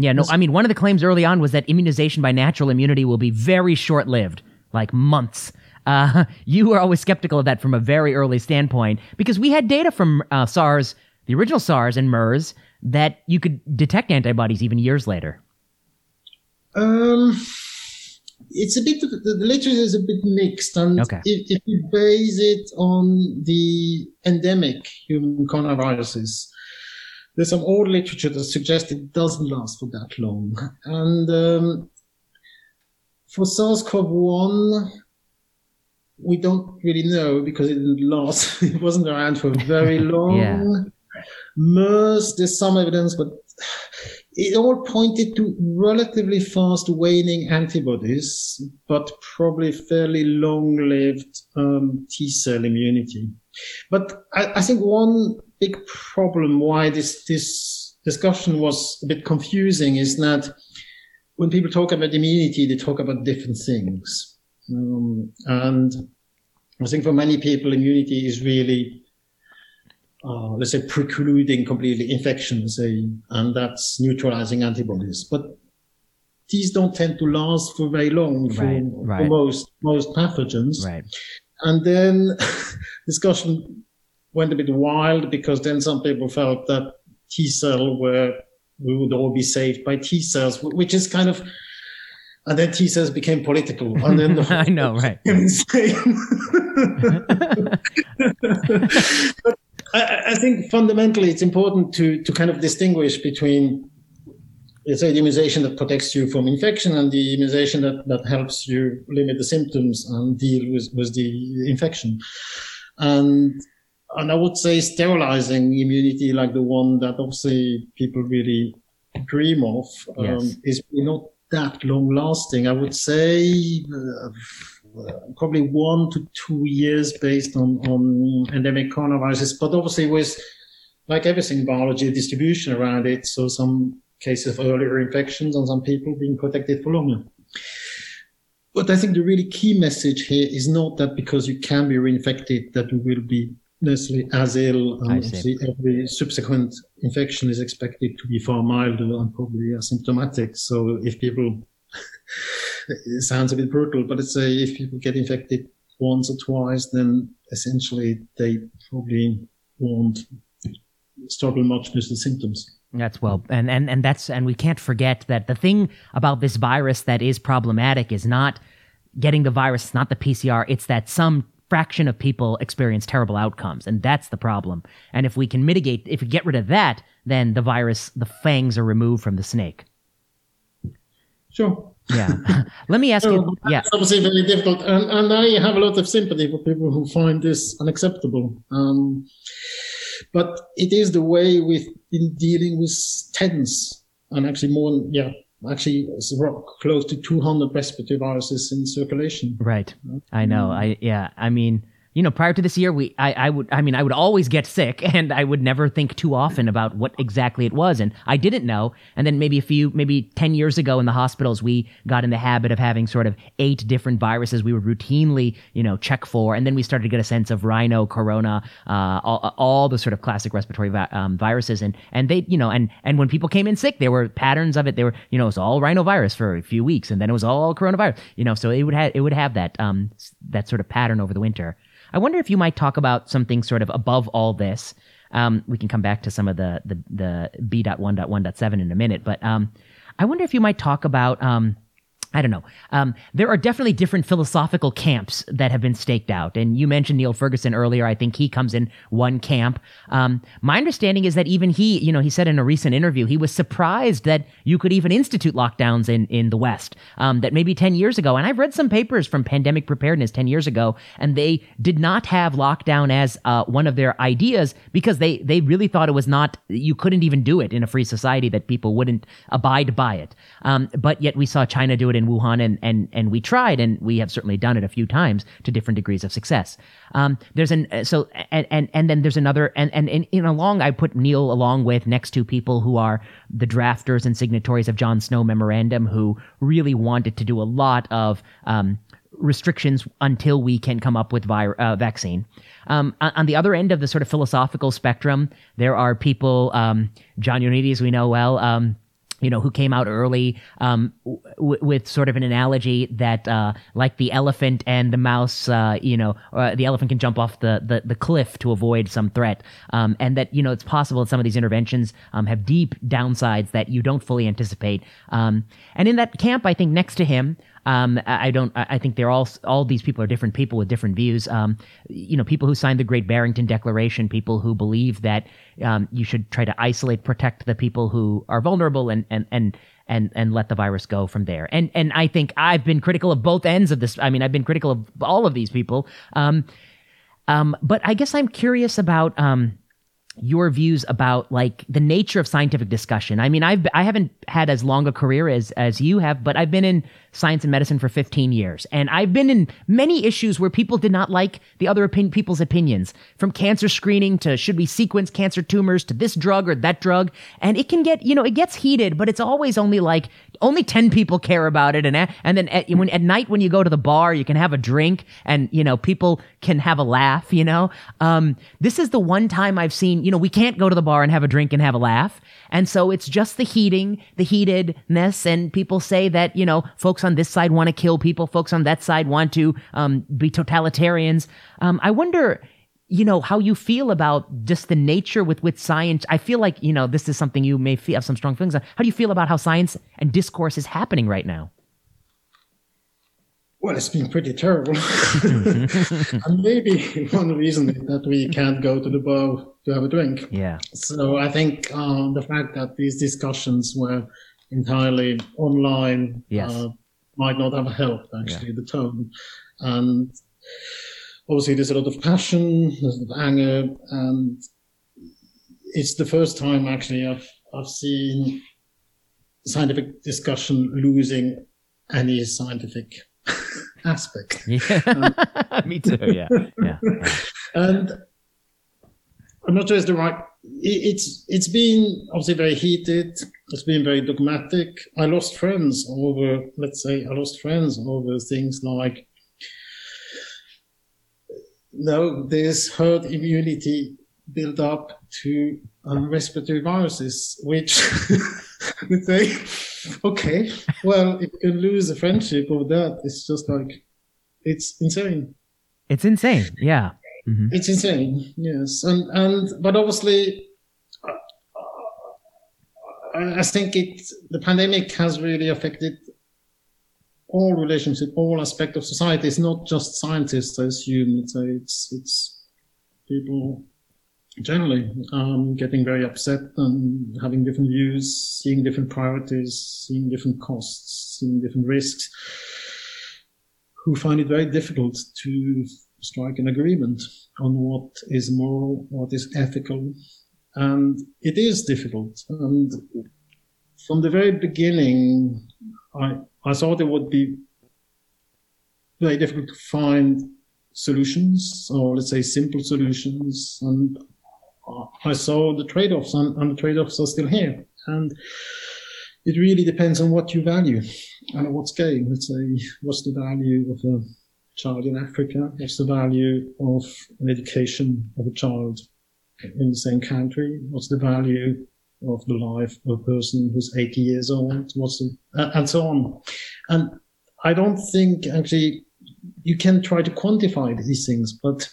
S1: Yeah, no, I mean, one of the claims early on was that immunization by natural immunity will be very short lived, like months. Uh, you were always skeptical of that from a very early standpoint because we had data from uh, SARS, the original SARS and MERS, that you could detect antibodies even years later.
S2: Um, it's a bit. The the literature is a bit mixed, and
S1: Okay.
S2: if, if you base it on the endemic human coronaviruses, there's some old literature that suggests it doesn't last for that long. And um, for SARS-CoV-1, we don't really know because it didn't last. it wasn't around for very long.
S1: yeah.
S2: MERS, there's some evidence, but it all pointed to relatively fast waning antibodies, but probably fairly long-lived um, T cell immunity. But I, I, think one big problem why this this discussion was a bit confusing is that when people talk about immunity, they talk about different things, um, and I think for many people, immunity is really uh, let's say precluding completely infection, say, and that's neutralizing antibodies. But these don't tend to last for very long for, right, right. for most most pathogens.
S1: Right.
S2: And then discussion went a bit wild because then some people felt that T cell were we would all be saved by T cells, which is kind of and then T cells became political, and then the
S1: I know, right?
S2: but I, I, think fundamentally it's important to to kind of distinguish between let's say the immunization that protects you from infection and the immunization that, that helps you limit the symptoms and deal with, with the infection. And and I would say sterilizing immunity like the one that obviously people really dream of um, yes. is not that long lasting. I would say uh, probably one to two years based on, on endemic coronaviruses, but obviously with, like everything biology, distribution around it. So some cases of earlier infections and some people being protected for longer. But I think the really key message here is not that because you can be reinfected that you will be necessarily as ill. And obviously every subsequent infection is expected to be far milder and probably asymptomatic. So if people it sounds a bit brutal, but it's a, if people get infected once or twice, then essentially they probably won't struggle much with the symptoms.
S1: That's well, and, and, and that's, and we can't forget that the thing about this virus that is problematic is not getting the virus, not the PCR, it's that some fraction of people experience terrible outcomes, and that's the problem. And if we can mitigate, if we get rid of that, then the virus, the fangs are removed from the snake.
S2: Sure.
S1: Yeah. Let me ask so, you. Yeah.
S2: It's obviously very difficult, and, and I have a lot of sympathy for people who find this unacceptable. Um, but it is the way with in dealing with tens and actually more, yeah, actually close to 200 respiratory viruses in circulation.
S1: Right. I know. Mm. I yeah. I mean you know, prior to this year, we, I, I would, I mean, I would always get sick and I would never think too often about what exactly it was. And I didn't know. And then maybe a few, maybe 10 years ago in the hospitals, we got in the habit of having sort of eight different viruses we would routinely, you know, check for. And then we started to get a sense of rhino, corona, uh, all, all the sort of classic respiratory vi- um, viruses. And, and they, you know, and, and when people came in sick, there were patterns of it. They were, you know, it was all rhinovirus for a few weeks and then it was all coronavirus, you know, so it would have, it would have that, um, that sort of pattern over the winter. I wonder if you might talk about something sort of above all this. Um, we can come back to some of the the, the B.1.1.7 in a minute, but um, I wonder if you might talk about um, I don't know. Um, there are definitely different philosophical camps that have been staked out. And you mentioned Neil Ferguson earlier. I think he comes in one camp. Um, my understanding is that even he, you know, he said in a recent interview, he was surprised that you could even institute lockdowns in, in the West. Um, that maybe 10 years ago, and I've read some papers from pandemic preparedness 10 years ago, and they did not have lockdown as uh, one of their ideas because they, they really thought it was not, you couldn't even do it in a free society, that people wouldn't abide by it. Um, but yet we saw China do it in Wuhan, and and and we tried, and we have certainly done it a few times to different degrees of success. Um, there's an uh, so and and and then there's another, and and in, in along I put Neil along with next to people who are the drafters and signatories of John Snow memorandum, who really wanted to do a lot of. Um, restrictions until we can come up with vi- uh, vaccine. Um, on the other end of the sort of philosophical spectrum, there are people, um, John Ioannidis, we know well, um, you know, who came out early um, w- with sort of an analogy that, uh, like the elephant and the mouse, uh, you know, uh, the elephant can jump off the, the, the cliff to avoid some threat. Um, and that, you know, it's possible that some of these interventions um, have deep downsides that you don't fully anticipate. Um, and in that camp, I think next to him, Um, I don't. I think they're all all these people are different people with different views. Um, you know, people who signed the Great Barrington Declaration, people who believe that um, you should try to isolate, protect the people who are vulnerable, and and and and and let the virus go from there. And and I think I've been critical of both ends of this. I mean, I've been critical of all of these people. Um, um, but I guess I'm curious about um, your views about like the nature of scientific discussion. I mean, I've I haven't had as long a career as as you have, but I've been in science and medicine for 15 years, and I've been in many issues where people did not like the other people's opinions, from cancer screening to should we sequence cancer tumors to this drug or that drug, and it can get you know it gets heated, but it's always only like only 10 people care about it, and and then at, when at night when you go to the bar, you can have a drink, and you know people can have a laugh. You know, um, this is the one time I've seen you know we can't go to the bar and have a drink and have a laugh, and so it's just the heating, the heatedness, and people say that you know folks on this side want to kill people, folks on that side want to um, be totalitarians. Um, I wonder you know how you feel about just the nature with which science. I feel like you know this is something you may feel, have some strong feelings on. How do you feel about how science and discourse is happening right now
S2: well it's been pretty terrible. And maybe one reason is that we can't go to the bar to have a drink.
S1: Yeah.
S2: So i think um, the fact that these discussions were entirely online
S1: yes.
S2: uh, might not have helped actually yeah. the tone. And obviously there's a lot of passion, there's a lot of anger, and it's the first time actually I've I've seen scientific discussion losing any scientific aspect.
S1: Yeah, um, me too. Yeah, yeah.
S2: and I'm not sure it's the right. It's it's been obviously very heated. It's been very dogmatic. I lost friends over, let's say, I lost friends over things like no, there's herd immunity built up to um, respiratory viruses, which would say, okay, well, if you can lose a friendship over that, it's just like, it's insane.
S1: It's insane, yeah.
S2: Mm-hmm. It's insane, yes. And, and, but obviously, I think it, the pandemic has really affected all relationship, all aspect of society. It's not just scientists, I assume. It's, it's, it's people generally um, getting very upset and having different views, seeing different priorities, seeing different costs, seeing different risks, who find it very difficult to strike an agreement on what is moral, what is ethical. And it is difficult. And from the very beginning, I, I thought it would be very difficult to find solutions, or let's say simple solutions. And I saw the trade-offs, and, and the trade-offs are still here. And it really depends on what you value and what scale. Let's say, what's the value of a child in Africa? What's the value of an education of a child in the same country? What's the value of the life of a person who's 80 years old, what's the, uh, and so on. And I don't think actually you can try to quantify these things, but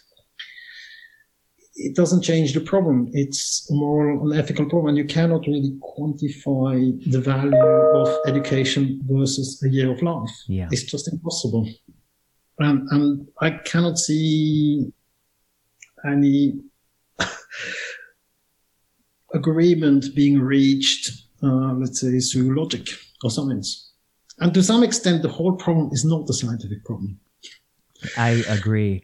S2: it doesn't change the problem. It's a moral and ethical problem. And you cannot really quantify the value of education versus a year of life.
S1: Yeah.
S2: It's just impossible. And, and I cannot see any agreement being reached, uh, let's say, through logic or science. And to some extent, the whole problem is not a scientific problem.
S1: I agree.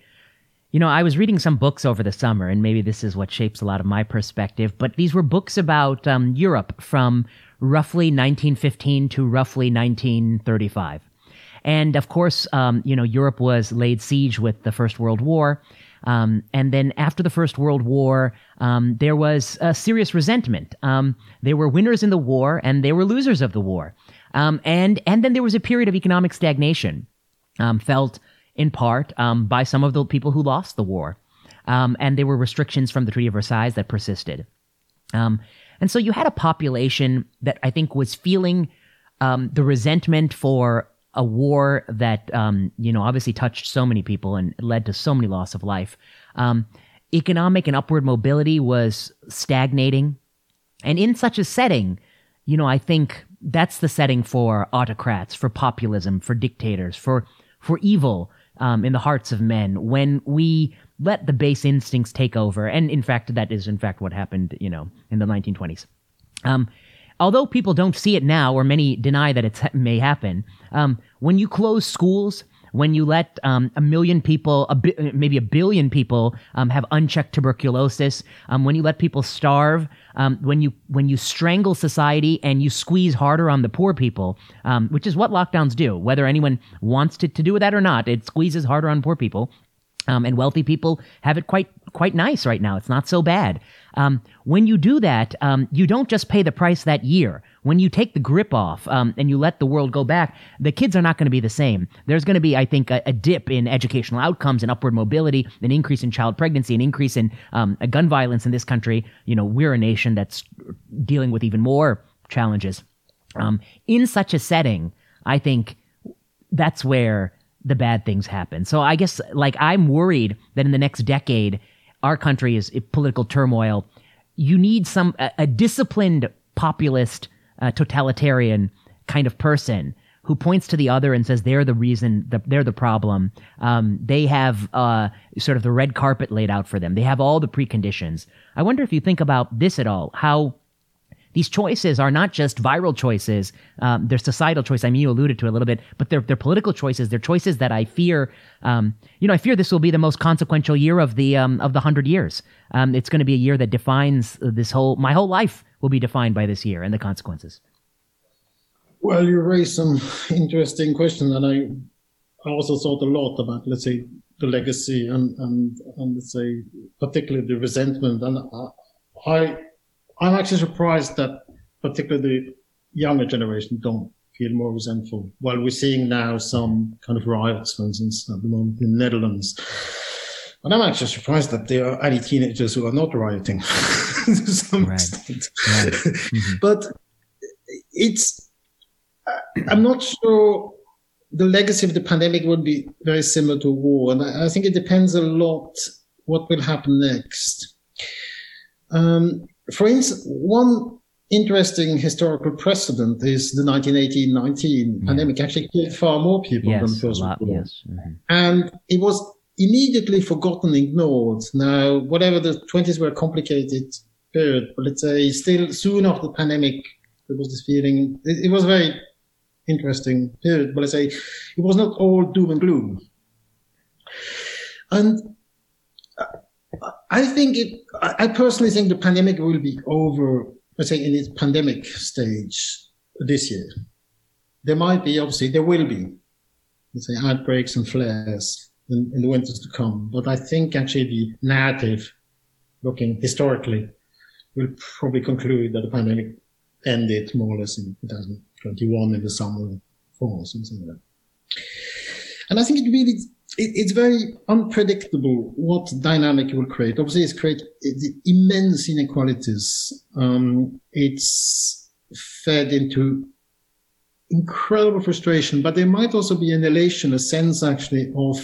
S1: You know, I was reading some books over the summer, and maybe this is what shapes a lot of my perspective, but these were books about um, Europe from roughly 1915 to roughly 1935. And of course, um, you know, Europe was laid siege with the First World War. Um, and then after the First World War, um, there was a serious resentment. Um, there were winners in the war and there were losers of the war. Um, and, and then there was a period of economic stagnation, um, felt in part um, by some of the people who lost the war. and there were restrictions from the Treaty of Versailles that persisted. and so you had a population that I think was feeling the resentment for a war that um, you know obviously touched so many people and led to so many loss of life. Um, economic and upward mobility was stagnating, and in such a setting, you know, I think that's the setting for autocrats, for populism, for dictators, for for evil um, in the hearts of men. When we let the base instincts take over, and in fact, that is in fact what happened, you know, in the 1920s. Um, although people don't see it now, or many deny that it may happen, um, when you close schools, when you let um, a million people, a bi- maybe a billion people, um, have unchecked tuberculosis, um, when you let people starve, um, when you when you strangle society and you squeeze harder on the poor people, um, which is what lockdowns do, whether anyone wants to, to do that or not, it squeezes harder on poor people. Um, and wealthy people have it quite quite nice right now. It's not so bad. Um, when you do that, um, you don't just pay the price that year. When you take the grip off um, and you let the world go back, the kids are not going to be the same. There's going to be, I think, a, a, dip in educational outcomes and upward mobility, an increase in child pregnancy, an increase in um, gun violence in this country. You know, we're a nation that's dealing with even more challenges. Um, in such a setting, I think that's where the bad things happen. So I guess like I'm worried that in the next decade, our country is political turmoil. You need some a, a disciplined populist uh, totalitarian kind of person who points to the other and says they're the reason, the, they're the problem. Um, they have uh, sort of the red carpet laid out for them. They have all the preconditions. I wonder if you think about this at all, how these choices are not just viral choices. Um, they're societal choices. I mean, you alluded to a little bit, but they're, they're political choices. They're choices that I fear, um, you know, I fear this will be the most consequential year of the, um, of the hundred years. Um, it's going to be a year that defines this whole, my whole life will be defined by this year and the consequences.
S2: Well, you raised some interesting questions, and I, I also thought a lot about, let's say, the legacy and, and, and let's say, particularly the resentment. And I, I'm actually surprised that particularly the younger generation don't feel more resentful. While we're seeing now some kind of riots, for instance, at the moment in the Netherlands. And I'm actually surprised that there are any teenagers who are not rioting to some right. extent. Right. Mm-hmm. But it's, I'm not sure the legacy of the pandemic would be very similar to war. And I, I think it depends a lot what will happen next. Um, for instance, one interesting historical precedent is the 1918-19 yeah. pandemic actually killed far more people
S1: yes,
S2: than First
S1: World War. Yes. Mm-hmm.
S2: And it was immediately forgotten, ignored. Now, whatever the 20s were a complicated period, but let's say still soon after the pandemic, there was this feeling, it, it was a very interesting period, but let's say it was not all doom and gloom. And I think it, I personally think the pandemic will be over, let's say in its pandemic stage this year. There might be, obviously, there will be, let's say, outbreaks and flares in, in the winters to come. But I think actually the narrative, looking historically, will probably conclude that the pandemic ended more or less in 2021 in the summer, fall, something like that. And I think it really it, it's very unpredictable what dynamic it will create. Obviously, it's create immense inequalities. Um, it's fed into incredible frustration, but there might also be an elation, a sense actually of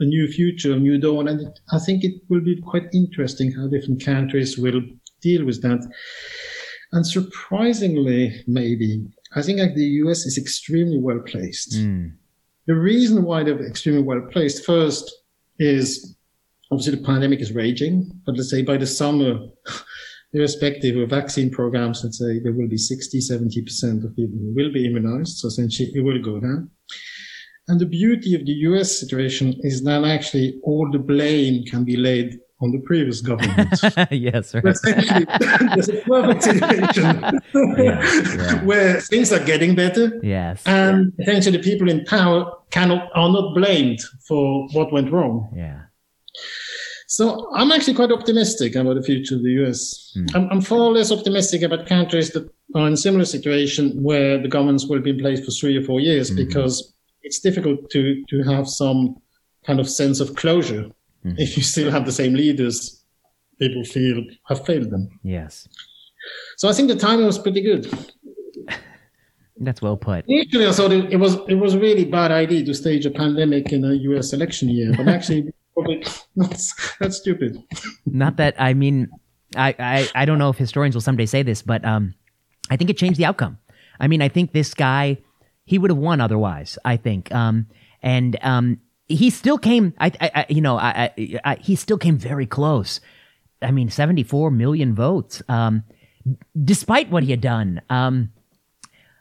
S2: a new future, a new dawn. And it, I think it will be quite interesting how different countries will deal with that. And surprisingly, maybe, I think like the US is extremely well placed. Mm the reason why they're extremely well placed first is obviously the pandemic is raging, but let's say by the summer, irrespective of vaccine programs, let's say there will be 60, 70% of people who will be immunized. So essentially it will go down. And the beauty of the US situation is that actually all the blame can be laid on the previous government.
S1: yes, right.
S2: Essentially, there's a perfect situation yeah. where things are getting better.
S1: Yes.
S2: And essentially the people in power cannot are not blamed for what went wrong.
S1: Yeah.
S2: So I'm actually quite optimistic about the future of the US. Mm. I'm, I'm, far less optimistic about countries that are in a similar situation where the governments will be in place for three or four years mm. because it's difficult to to have some kind of sense of closure Mm-hmm. If you still have the same leaders, people feel have failed them.
S1: Yes.
S2: So I think the timing was pretty good.
S1: That's well put.
S2: Initially, I thought it, it, was it was a really bad idea to stage a pandemic in a U.S. election year, but actually, that's, that's stupid.
S1: Not that I mean, I, I I don't know if historians will someday say this, but um, I think it changed the outcome. I mean, I think this guy, he would have won otherwise. I think, um, and um, he still came. I, I, I you know, I, I, he still came very close. I mean, seventy-four million votes, um, despite what he had done. Um,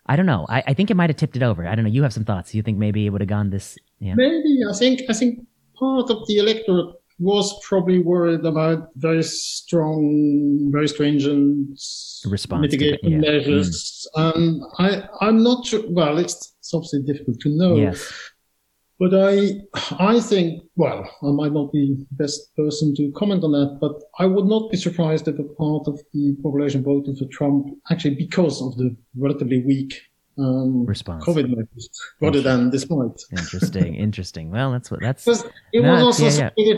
S1: I don't know. I, I think it might have tipped it over. I don't know. You have some thoughts. You think maybe it would have gone this?
S2: Yeah. Maybe. I think. I think part of the electorate was probably worried about very strong, very stringent
S1: response
S2: mitigation yeah. measures. Mm. Um, I, I'm not sure. Well, it's, it's obviously difficult to know.
S1: Yes.
S2: But I, I think, well, I might not be the best person to comment on that, but I would not be surprised if a part of the population voted for Trump actually because of the relatively weak um,
S1: response
S2: COVID measures rather than despite.
S1: interesting, interesting. Well, that's what that's.
S2: It was also yeah, yeah.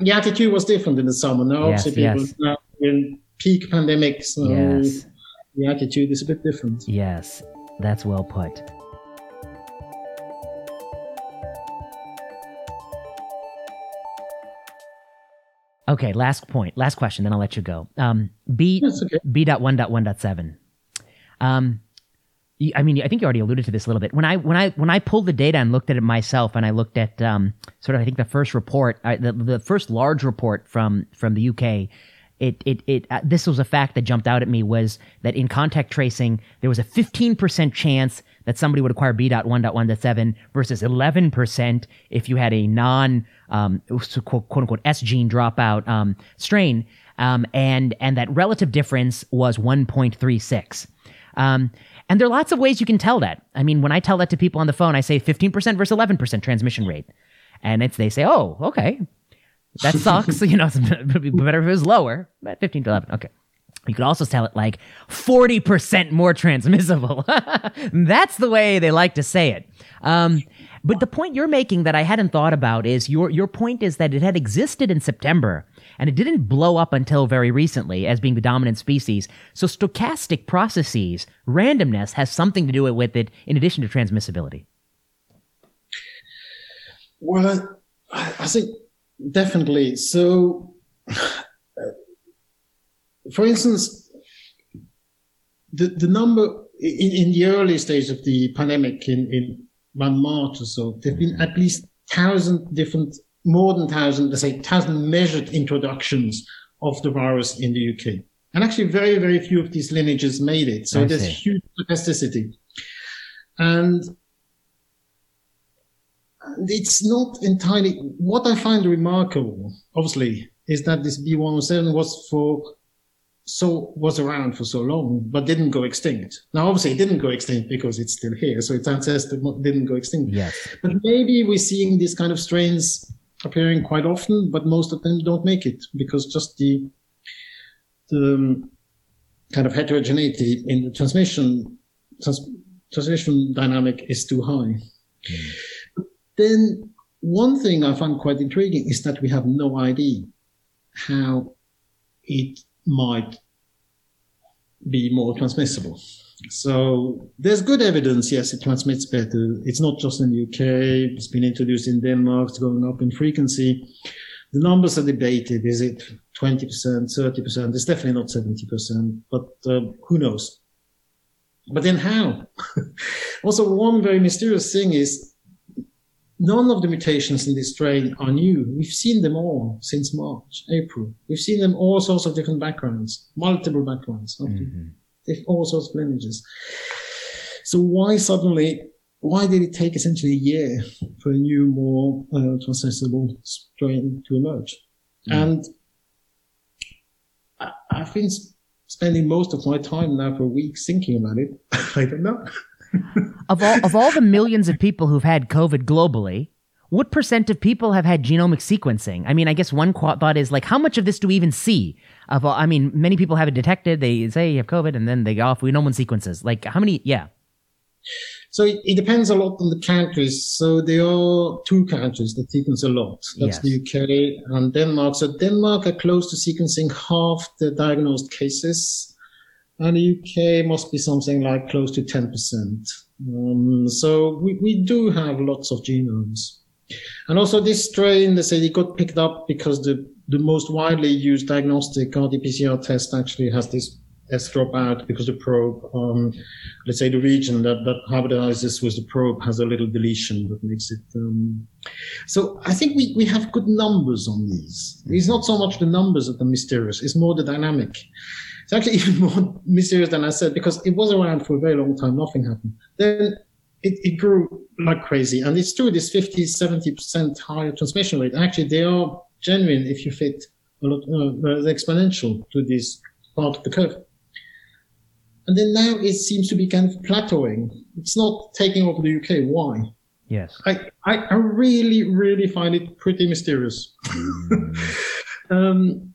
S2: the attitude was different in the summer. Now, yes, obviously, people yes. now in peak pandemic, so yes. the attitude is a bit different.
S1: Yes, that's well put. Okay, last point, last question, then I'll let you go. Um, B okay. B dot one dot one dot seven. Um, I mean, I think you already alluded to this a little bit. When I when I when I pulled the data and looked at it myself, and I looked at um, sort of I think the first report, uh, the the first large report from from the UK, it it it uh, this was a fact that jumped out at me was that in contact tracing there was a 15% chance that somebody would acquire B.1.1.7 versus 11% if you had a non um, quote, unquote S gene dropout um, strain, um, and and that relative difference was 1.36. Um, and there are lots of ways you can tell that. I mean, when I tell that to people on the phone, I say 15% versus 11% transmission rate, and it's they say, oh, okay, that sucks. you know, it'd be better if it was lower, but 15 to 11, okay. You could also tell it like 40% more transmissible. That's the way they like to say it. Um, but the point you're making that I hadn't thought about is your, your point is that it had existed in September and it didn't blow up until very recently as being the dominant species. So stochastic processes, randomness has something to do with it in addition to transmissibility.
S2: Well, I, I think definitely. So for instance, the, the number in, in the early stage of the pandemic in, in one March or so, there have been at least thousand different, more than thousand, let's say thousand measured introductions of the virus in the UK. And actually very, very few of these lineages made it. So I there's see. huge plasticity. And it's not entirely, what I find remarkable, obviously, is that this B107 was for so was around for so long, but didn't go extinct. Now, obviously, it didn't go extinct because it's still here, so its ancestor didn't go extinct.
S1: Yes.
S2: But maybe we're seeing these kind of strains appearing quite often, but most of them don't make it because just the the um, kind of heterogeneity in the transmission trans, transmission dynamic is too high. Mm. Then one thing I find quite intriguing is that we have no idea how it might be more transmissible. So there's good evidence. Yes, it transmits better. It's not just in the UK. It's been introduced in Denmark. It's going up in frequency. The numbers are debated. Is it 20%, 30%? It's definitely not 70%, but uh, who knows? But then how? also, one very mysterious thing is None of the mutations in this strain are new. We've seen them all since March, April. We've seen them all sorts of different backgrounds, multiple backgrounds, mm-hmm. all sorts of lineages. So why suddenly, why did it take essentially a year for a new, more uh, transmissible strain to emerge? Mm. And I, I've been spending most of my time now for weeks thinking about it. I don't know
S1: of all of all the millions of people who've had COVID globally, what percent of people have had genomic sequencing? I mean, I guess one thought is like, how much of this do we even see? Of all, I mean, many people have it detected. They say you have COVID, and then they go off. We no one sequences. Like, how many? Yeah.
S2: So it, it, depends a lot on the countries. So there are two countries that sequence a lot. That's yes. the UK and Denmark. So Denmark are close to sequencing half the diagnosed cases and the UK must be something like close to 10%. Um, so we, we do have lots of genomes. And also this strain, they say it got picked up because the, the most widely used diagnostic RT-PCR test actually has this S drop out because the probe, um, let's say the region that, that hybridizes with the probe has a little deletion that makes it. Um, so I think we, we have good numbers on these. It's not so much the numbers that are mysterious, it's more the dynamic. It's actually even more mysterious than I said because it was around for a very long time, nothing happened. Then it, it grew like crazy. And it's true, this 50, 70% higher transmission rate. Actually, they are genuine if you fit a lot, uh, exponential to this part of the curve. And then now it seems to be kind of plateauing. It's not taking over the UK. Why?
S1: Yes.
S2: I, I, I really, really find it pretty mysterious. Um,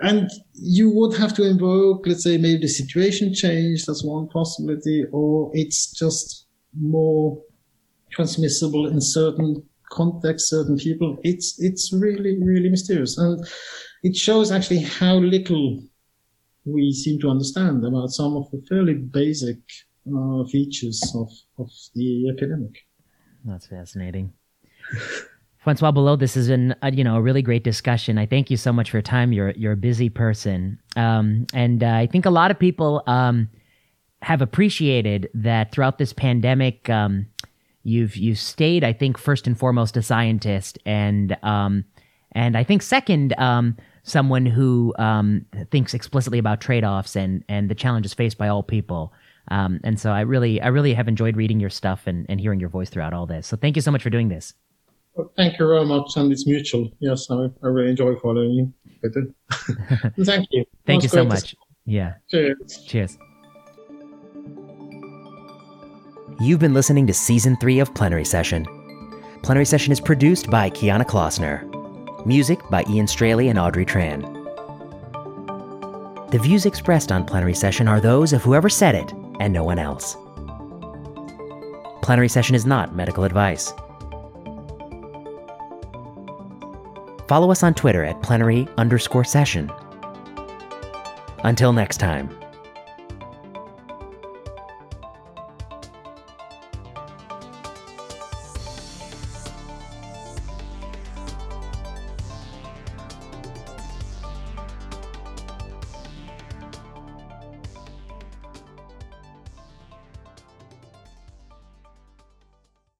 S2: and you would have to invoke, let's say, maybe the situation changed. That's one possibility, or it's just more transmissible in certain contexts, certain people. It's it's really, really mysterious, and it shows actually how little we seem to understand about some of the fairly basic uh, features of, of the epidemic.
S1: That's fascinating. Francois Balloux, this has been a, you know a really great discussion. I thank you so much for your time. You're you're a busy person, um, and uh, I think a lot of people um, have appreciated that throughout this pandemic, um, you've you've stayed. I think first and foremost a scientist, and um, and I think second um, someone who um, thinks explicitly about trade offs and and the challenges faced by all people. and so I really I really have enjoyed reading your stuff and, and hearing your voice throughout all this. So thank you so much for doing this.
S2: Thank you very much, and it's mutual. Yes, I, I really enjoy following you. Thank you.
S1: Thank you so much. Yeah.
S2: Cheers.
S1: Cheers. You've been listening to season three of Plenary Session. Plenary Session is produced by Kiana Klossner. Music by Ian Straley and Audrey Tran. The views expressed on Plenary Session are those of whoever said it and no one else. Plenary Session is not medical advice. Follow us on Twitter at plenary underscore session. Until next time.